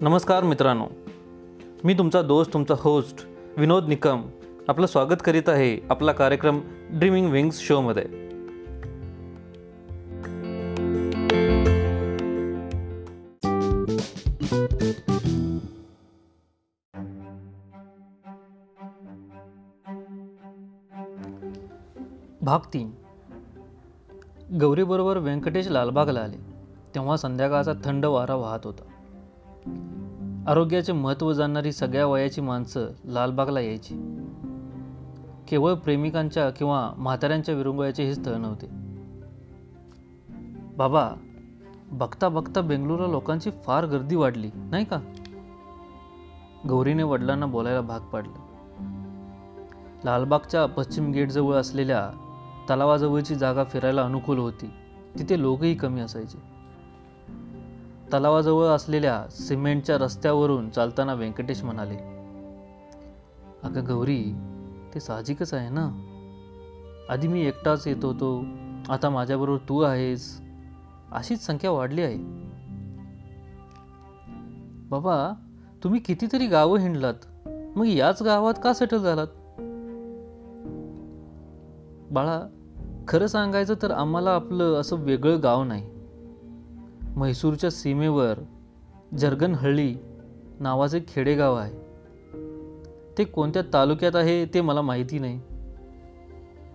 नमस्कार मित्रांनो. मी तुमचा दोस्त तुमचा होस्ट विनोद निकम आपलं स्वागत करीत आहे आपला कार्यक्रम ड्रीमिंग विंग्स शोमध्ये भाग तीन. गौरीबरोबर व्यंकटेश लालबागला आले. तेव्हा संध्याकाळचा थंड वारा वाहत होता. आरोग्याचे महत्त्व जाणणारी सगळ्या वयाची माणसं लालबागला यायची. केवळ प्रेमिकांच्या किंवा म्हाताऱ्यांच्या विरंगुळ्याचे हे स्थळ नव्हते. बाबा बघता बघता बेंगलोरला लोकांची फार गर्दी वाढली नाही का? गौरीने वडिलांना बोलायला भाग पाडलं. लालबागच्या पश्चिम गेटजवळ असलेल्या तलावाजवळची जागा फिरायला अनुकूल होती. तिथे लोकही कमी असायचे. तलावाजवळ असलेल्या सिमेंटच्या रस्त्यावरून चालताना व्यंकटेश म्हणाले अगं गौरी ते साहजिकच आहे ना? आधी मी एकटाच येत होतो आता माझ्याबरोबर तू आहेस. अशीच संख्या वाढली आहे. बाबा तुम्ही कितीतरी गावं हिंडलात. मग याच गावात का सेटल झालात? बाळा खरं सांगायचं तर आम्हाला आपलं असं वेगळं गाव नाही. म्हैसूरच्या सीमेवर जर्गनहळ्ळी नावाचे खेडेगाव आहे. ते कोणत्या तालुक्यात आहे ते मला माहिती नाही.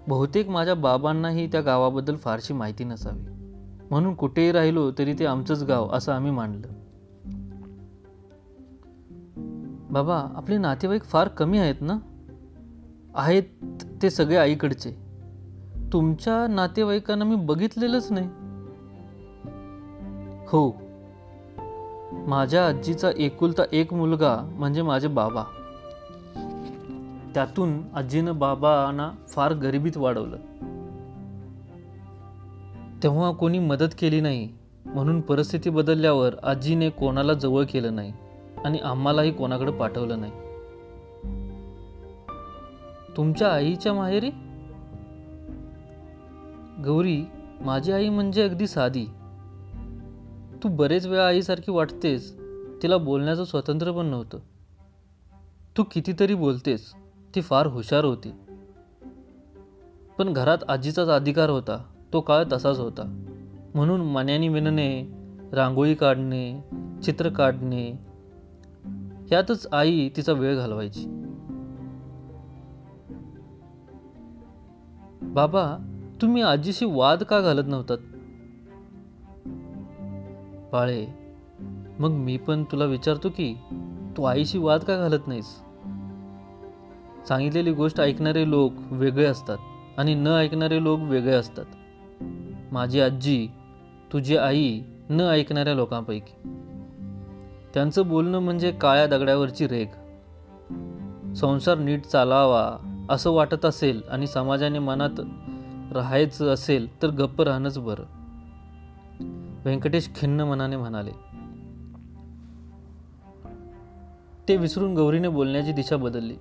बहुतेक माझ्या बाबांनाही त्या गावाबद्दल फारशी माहिती नसावी. म्हणून कुठेही राहिलो तरी ते आमचंच गाव असं आम्ही मानलं. बाबा आपले नातेवाईक फार कमी आहेत ना? आहेत ते सगळे आईकडचे. तुमच्या नातेवाईकांना मी बघितलेलंच नाही. हो माझ्या आजीचा एकुलता एक मुलगा म्हणजे माझे बाबा. त्यातून आजीनं बाबांना फार गरिबीत वाढवलं. तेव्हा कोणी मदत केली नाही म्हणून परिस्थिती बदलल्यावर आजीने कोणाला जवळ केलं नाही आणि आम्हालाही कोणाकडे पाठवलं नाही. तुमच्या आईच्या माहेरी? गौरी माझी आई म्हणजे अगदी साधी. तू बरेच वेळा आईसारखी वाटतेस. तिला बोलण्याचं स्वातंत्र्य पण नव्हतं. तू कितीतरी बोलतेस. ती फार हुशार होती. पण घरात आजीचाच अधिकार होता. तो काळ तसाच होता. म्हणून मन्यानी विणणे रांगोळी काढणे चित्र काढणे यातच आई तिचा वेळ घालवायची. बाबा तुम्ही आजीशी वाद का घालत नव्हतात? बाळे. मग मी पण तुला विचारतो की तू आईशी वाद का घालत नाहीस? सांगितलेली गोष्ट ऐकणारे लोक वेगळे असतात आणि न ऐकणारे लोक वेगळे असतात. माझी आजी तुझी आई न ऐकणाऱ्या लोकांपैकी. त्यांचं बोलणं म्हणजे काळ्या दगडावरची रेग संसार नीट चालावा असं वाटत असेल आणि समाजाने मनात राहायचं असेल तर गप्प राहणंच बरं. व्यंकटेश खिन्न मनाने म्हणाले ते विसरून गौरीने बोलण्याची दिशा बदलली.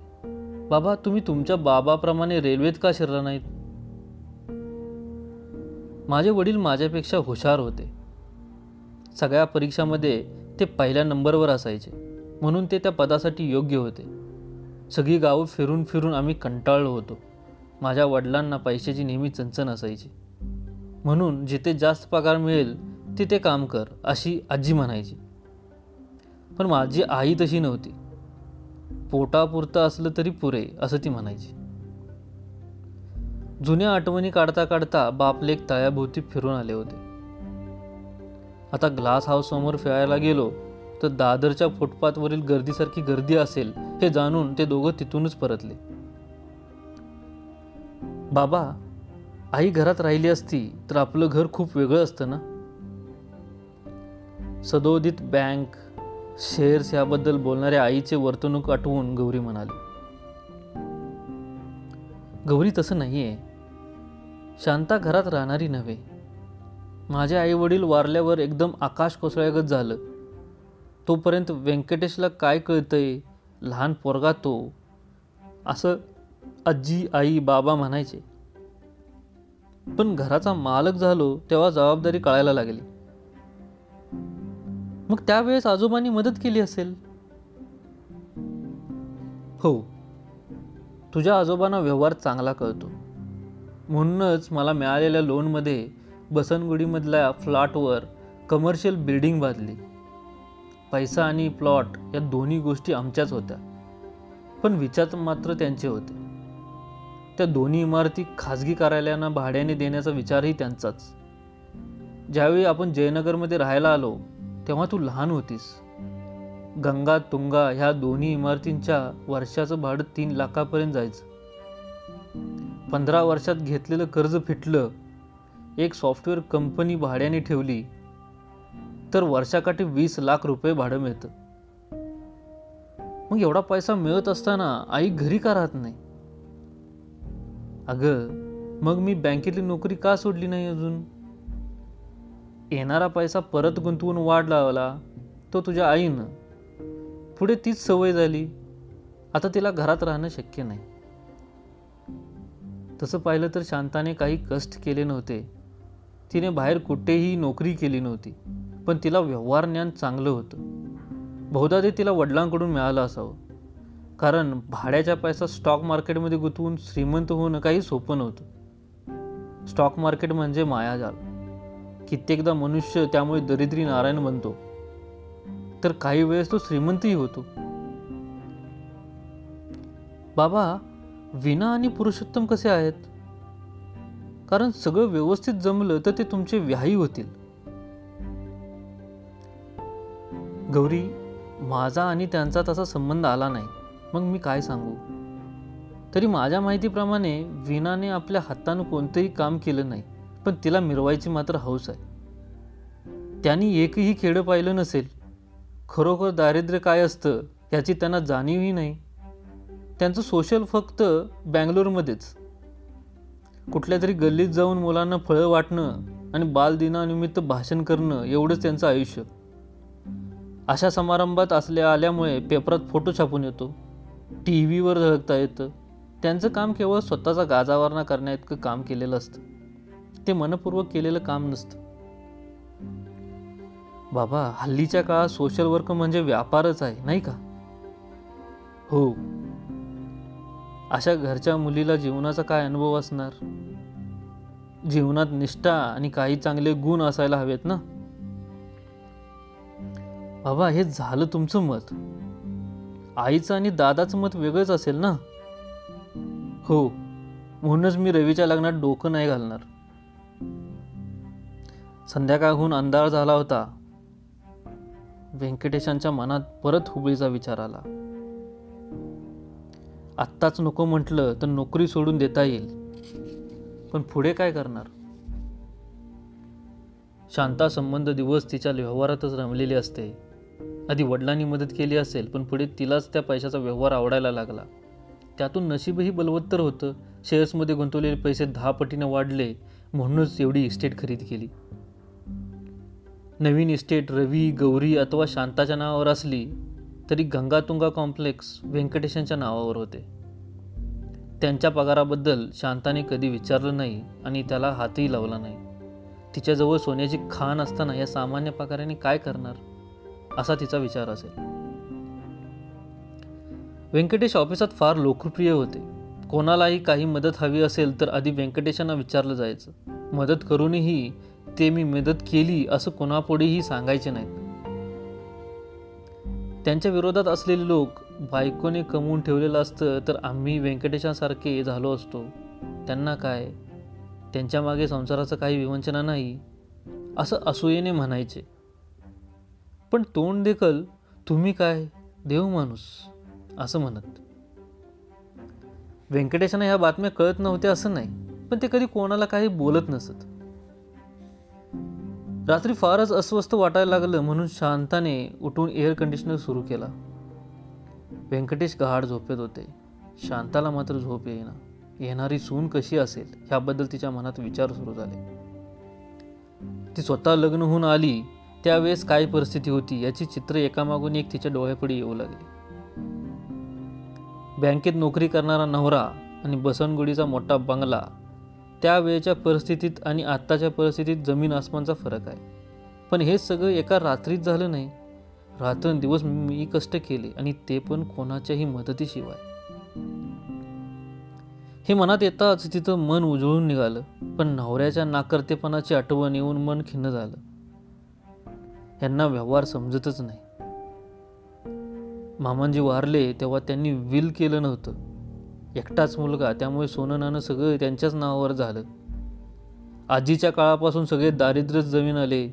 बाबा तुम्ही तुमच्या बाबाप्रमाणे रेल्वेत का शिरला नाहीत? माझे वडील माझ्यापेक्षा हुशार होते. सगळ्या परीक्षामध्ये ते पहिल्या नंबरवर असायचे. म्हणून ते त्या पदासाठी योग्य होते. सगळी गावं फिरून फिरून आम्ही कंटाळलो होतो. माझ्या वडिलांना पैशाची नेहमी चणचण असायची. म्हणून जिथे जास्त पगार मिळेल तिथे काम कर अशी आजी म्हणायची. पण माझी आई तशी नव्हती. पोटापुरतं असलं तरी पुरे असं ती म्हणायची. जुन्या आठवणी काढता काढता बापलेक तळ्याभोवती फिरून आले होते. आता ग्लास हाऊस समोर फिरायला गेलो तर दादरच्या फुटपाथवरील गर्दीसारखी गर्दी असेल हे जाणून ते दोघं तिथूनच परतले. बाबा आई घरात राहिली असती तर आपलं घर खूप वेगळं असतं ना? सदोदित बँक शेअर्स याबद्दल बोलणाऱ्या आईचे वर्तणूक आठवून गौरी म्हणाली. गौरी तसं नाही आहे शांता घरात राहणारी नव्हे. माझे आई वडील वारल्यावर एकदम आकाश कोसळ्यागत झालं. तोपर्यंत व्यंकटेशला काय कळतंय? लहान पोरगा तो. असं आजी आई बाबा म्हणायचे. पण घराचा मालक झालो तेव्हा जबाबदारी कळायला लागली. मग त्यावेळेस आजोबांनी मदत केली असेल? हो. तुझ्या आजोबांना व्यवहार चांगला कळतो. म्हणूनच मला मिळालेल्या लोनमध्ये बसनगुडीमधल्या फ्लॅटवर कमर्शियल बिल्डिंग बांधली. पैसा आणि प्लॉट या दोन्ही गोष्टी आमच्याच होत्या. पण विचार मात्र त्यांचे होते. त्या दोन्ही इमारती खाजगी कार्यालयांना भाड्याने देण्याचा विचारही त्यांचाच. ज्यावेळी आपण जयनगरमध्ये राहायला आलो तेव्हा तू लहान होतीस. गंगा तुंगा ह्या दोन्ही इमारतींच्या वर्षाचं भाडं तीन लाखापर्यंत जायचं. पंधरा वर्षात घेतलेलं कर्ज फिटलं. एक सॉफ्टवेअर कंपनी भाड्याने ठेवली. तर वर्षाकाठी वीस लाख रुपये भाडं मिळतं. मग एवढा पैसा मिळत असताना आई घरी का राहत नाही? अगं मग मी बँकेतली नोकरी का सोडली नाही अजून? येणारा पैसा परत गुंतवून वाढ लावला तो तुझ्या आईनं. पुढे तीच सवय झाली. आता तिला घरात राहणं शक्य नाही. तसं पाहिलं तर शांताने काही कष्ट केले नव्हते. तिने बाहेर कुठेही नोकरी केली नव्हती पण तिला व्यवहार ज्ञान चांगलं होतं. बहुधा ते तिला वडिलांकडून मिळालं असावं. कारण भाड्याचा पैसा स्टॉक मार्केटमध्ये गुंतवून श्रीमंत होणं काही सोपं नव्हतं. स्टॉक मार्केट म्हणजे मायाजाल. कित्येकदा मनुष्य त्यामुळे दरिद्री नारायण बनतो. तर काही वेळेस तो श्रीमंतही होतो. बाबा विना आणि पुरुषोत्तम कसे आहेत? कारण सगळं व्यवस्थित जमलं तर ते तुमचे व्याही होतील. गौरी माझा आणि त्यांचा तसा संबंध आला नाही. मग मी काय सांगू? तरी माझ्या माहितीप्रमाणे विनाने आपल्या हातानं कोणतंही काम केलं नाही. पण तिला मिरवायची मात्र हौस आहे. त्यांनी एकही खेडं पाहिलं नसेल. खरोखर दारिद्र्य काय असतं याची त्यांना जाणीवही नाही. त्यांचं सोशल फक्त बँगलोरमध्येच. कुठल्या तरी गल्लीत जाऊन मुलांना फळं वाटणं आणि बालदिनानिमित्त भाषण करणं एवढंच त्यांचं आयुष्य. अशा समारंभात असल्या आल्यामुळे पेपरात फोटो छापून येतो. टी व्हीवर झळकता येतं. त्यांचं काम केवळ स्वतःचा गाजावारणा करण्याइतकं काम केलेलं असतं. ते मनपूर्वक केलेलं काम नसतं. बाबा हल्लीच्या काळात सोशल वर्क म्हणजे व्यापारच आहे नाही का? हो. अशा घरच्या मुलीला जीवनाचा काय अनुभव असणार? जीवनात निष्ठा आणि काही चांगले गुण असायला हवेत ना? बाबा हे झालं तुमचं मत. आईचं आणि दादाचं मत वेगळंच असेल ना? हो. म्हणूनच मी रवीच्या लग्नात डोकं नाही घालणार. संध्याकाळहून अंधार झाला होता. व्यंकटेशांच्या मनात परत हुबळीचा विचार आला. आत्ताच नको म्हटलं तर नोकरी सोडून देता येईल. पण पुढे काय करणार? शांता संबंध दिवस तिच्या व्यवहारातच रमलेली असते. आधी वडिलांनी मदत केली असेल पण पुढे तिलाच त्या पैशाचा व्यवहार आवडायला लागला. त्यातून नशीबही बलवत्तर होतं. शेअर्समध्ये गुंतवलेले पैसे दहा पटीने वाढले म्हणूनच एवढी इस्टेट खरेदी केली. नवीन इस्टेट रवी गौरी अथवा शांताच्या नावावर असली तरी गंगातुंगा कॉम्प्लेक्स व्यंकटेशांच्या नावावर होते. त्यांच्या पगाराबद्दल शांताने कधी विचारलं नाही आणि त्याला हातही लावला नाही. तिच्याजवळ सोन्याची खाण असताना या सामान्य पगाराने काय करणार? असा तिचा विचार असेल. व्यंकटेश ऑफिसात फार लोकप्रिय होते. कोणालाही काही मदत हवी असेल तर आधी व्यंकटेशांना विचारलं जायचं. मदत करूनही ते मी मदत केली असं कोणापुढेही सांगायचे नाहीत. त्यांच्या विरोधात असलेले लोक बायकोने कमवून ठेवलेलं असतं तर आम्ही व्यंकटेशांसारखे झालो असतो. त्यांना काय? त्यांच्या मागे संसाराचं काही विवंचना नाही असं असूयेने म्हणायचे. पण तोंड देखल तुम्ही काय? देव माणूस असं म्हणत. व्यंकटेशांना ह्या बातम्या कळत नव्हत्या असं नाही पण ते कधी कोणाला काही बोलत नसत. रात्री फारच अस्वस्थ वाटायला लागलं म्हणून शांताने उठून एअर कंडिशनर सुरू केला. व्यंकटेश गहाड झोपेत होते. शांताला मात्र झोप येईना. येणारी सून कशी असेल ह्याबद्दल तिच्या मनात विचार सुरू झाले. ती स्वतः लग्न होऊन आली त्यावेळेस काय परिस्थिती होती याची चित्र एकामागून एक तिच्या डोळ्यापुढे येऊ लागली. बँकेत नोकरी करणारा नवरा आणि बसनगुडीचा मोठा बंगला त्यावेळेच्या परिस्थितीत आणि आत्ताच्या परिस्थितीत जमीन आसमानचा फरक आहे. पण हे सगळं एका रात्रीत झालं नाही. रात्रंदिवस मी कष्ट केले आणि ते पण कोणाच्याही मदतीशिवाय. हे मनात येताच तिथं मन उजळून निघालं पण नवऱ्याच्या नाकर्तेपणाची आठवण येऊन मन खिन्न झालं. यांना व्यवहार समजतच नाही. मामांजी वारले तेव्हा त्यांनी विल केलं नव्हतं. एकटाच मुलगा त्यामुळे सोनं नाणं सगळं त्यांच्याच नावावर झालं. आजीच्या काळापासून सगळे दारिद्र्यच जमीन आले.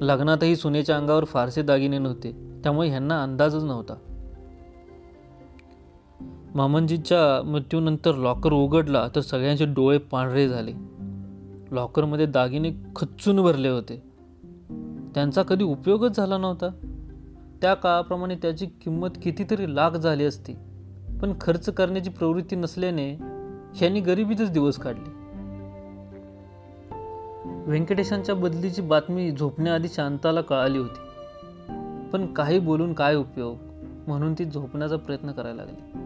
लग्नातही सुनेच्या अंगावर फारसे दागिने नव्हते. त्यामुळे ह्यांना अंदाजच नव्हता. मामनजीच्या मृत्यूनंतर लॉकर उघडला तर सगळ्यांचे डोळे पांढरे झाले. लॉकरमध्ये दागिने खच्चून भरले होते. त्यांचा कधी उपयोगच झाला नव्हता. त्या काळाप्रमाणे त्याची किंमत कितीतरी लाख झाली असती. पण खर्च करण्याची प्रवृत्ती नसल्याने ह्यांनी गरिबीतच दिवस काढले. व्यंकटेशांच्या बदलीची बातमी झोपण्याआधी शांताला कळाली होती. पण काही बोलून काय उपयोग म्हणून ती झोपण्याचा प्रयत्न करायला लागली.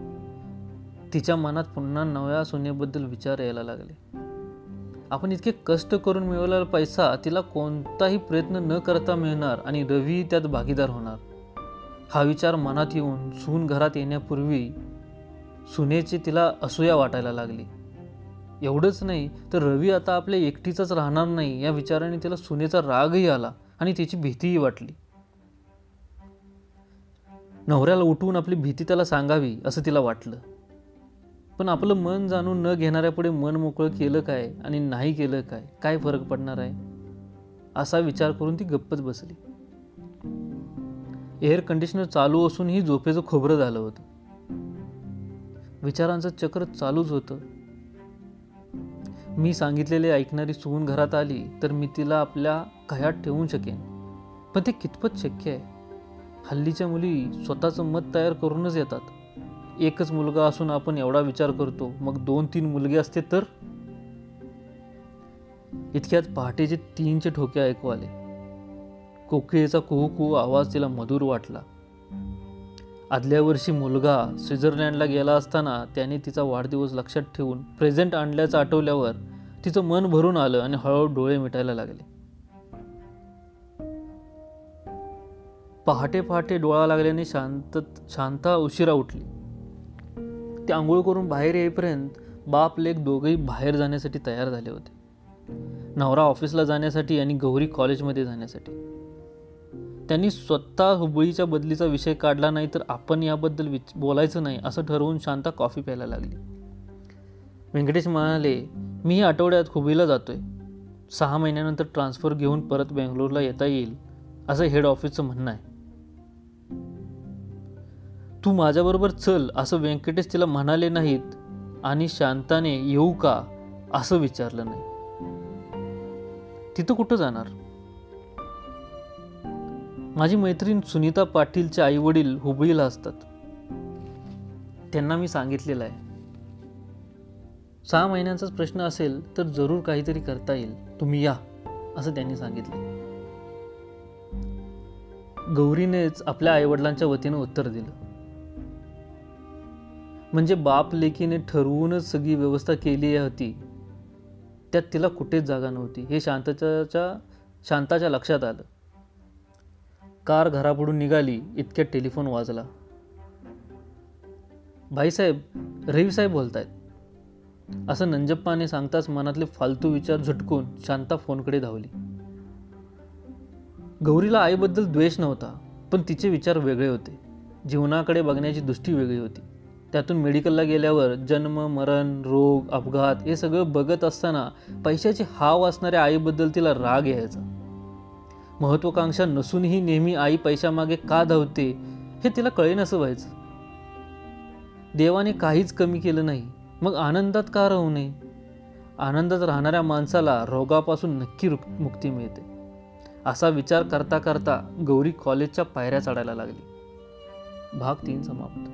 तिच्या मनात पुन्हा नव्या सोन्याबद्दल विचार यायला लागले. आपण इतके कष्ट करून मिळवलेला पैसा तिला कोणताही प्रयत्न न करता मिळणार आणि रवी त्यात भागीदार होणार. हा विचार मनात येऊन सून घरात येण्यापूर्वी सुनेची तिला असूया वाटायला लागली. एवढंच नाही तर रवी आता आपल्या एकटीचाच राहणार नाही या विचाराने तिला सुनेचा रागही आला आणि तिची भीतीही वाटली. नवऱ्याला उठवून आपली भीती त्याला सांगावी असं तिला वाटलं. पण आपलं मन जाणून न घेणाऱ्यापुढे मन मोकळं केलं काय आणि नाही केलं काय? काय फरक पडणार आहे? असा विचार करून ती गप्पच बसली. एअर कंडिशनर चालू असूनही झोपेचं खोबरं झालं होतं. विचारांचं चक्र चालूच होतं. मी सांगितलेले ऐकणारी सून घरात आली तर मी तिला आपल्या घयात ठेवू शकेन. पण ते कितपत शक्य आहे? हल्लीच्या मुली स्वतःचं मत तयार करूनच येतात. एकच मुलगा असून आपण एवढा विचार करतो मग दोन तीन मुलगे असते तर? इतक्यात पहाटेचे तीनचे ठोके ऐकू आले. कोकिळेचा कुहू कुहू आवाज तिला मधुर वाटला. आदल्या वर्षी मुलगा स्वित्झर्लंडला गेला असताना त्याने तिचा वाढदिवस लक्षात ठेवून प्रेझेंट आणल्याचं आठवल्यावर तिचं मन भरून आलं आणि हळूहळू डोळे मिटायला लागले. पहाटे पहाटे डोळा लागल्याने शांत शांता उशिरा उठली. ती आंघोळ करून बाहेर येईपर्यंत बाप लेक दोघेही बाहेर जाण्यासाठी तयार झाले होते. नवरा ऑफिसला जाण्यासाठी आणि गौरी कॉलेजमध्ये जाण्यासाठी. त्यांनी स्वतः हुबळीच्या बदलीचा विषय काढला नाही तर आपण याबद्दल विच बोलायचं नाही असं ठरवून शांता कॉफी प्यायला लागली. व्यंकटेश म्हणाले मी आठवड्यात हुबळीला जातोय. सहा महिन्यानंतर ट्रान्सफर घेऊन परत बेंगलोरला येता येईल असं हेड ऑफिसचं म्हणणं आहे. तू माझ्याबरोबर चल असं व्यंकटेश तिला म्हणाले नाहीत आणि शांताने येऊ का असं विचारलं नाही. तिथं कुठं जाणार? माझी मैत्रीण सुनीता पाटीलचे आई वडील हुबळीला असतात. त्यांना मी सांगितलेलं आहे. सहा महिन्यांचाच प्रश्न असेल तर जरूर काहीतरी करता येईल. तुम्ही या असं त्यांनी सांगितले. गौरीनेच आपल्या आईवडिलांच्या वतीनं उत्तर दिलं. म्हणजे बाप लेकीने ठरवूनच सगळी व्यवस्था केली होती. त्यात तिला कुठेच जागा नव्हती. हे शांताच्या शांताच्या लक्षात आलं. कार घरापुढून निघाली इतक्यात टेलिफोन वाजला. भाईसाहेब रवीसाहेब बोलतायत. असं नंजप्पाने सांगताच मनातले फालतू विचार झटकून शांता फोनकडे धावली. गौरीला आईबद्दल द्वेष नव्हता पण तिचे विचार वेगळे होते. जीवनाकडे बघण्याची दृष्टी वेगळी होती. त्यातून मेडिकलला गेल्यावर जन्म मरण रोग अपघात हे सगळं बघत असताना पैशाची हाव असणाऱ्या आईबद्दल तिला राग यायचा. महत्वाकांक्षा नसूनही नेहमी आई पैशामागे का धावते हे तिला कळेनसं व्हायचं. देवाने काहीच कमी केलं नाही मग आनंदात का राहू नये? आनंदात राहणाऱ्या माणसाला रोगापासून नक्की मुक्ती मिळते. असा विचार करता करता गौरी कॉलेजच्या पायऱ्या चढायला लागली. भाग तीन समाप्त.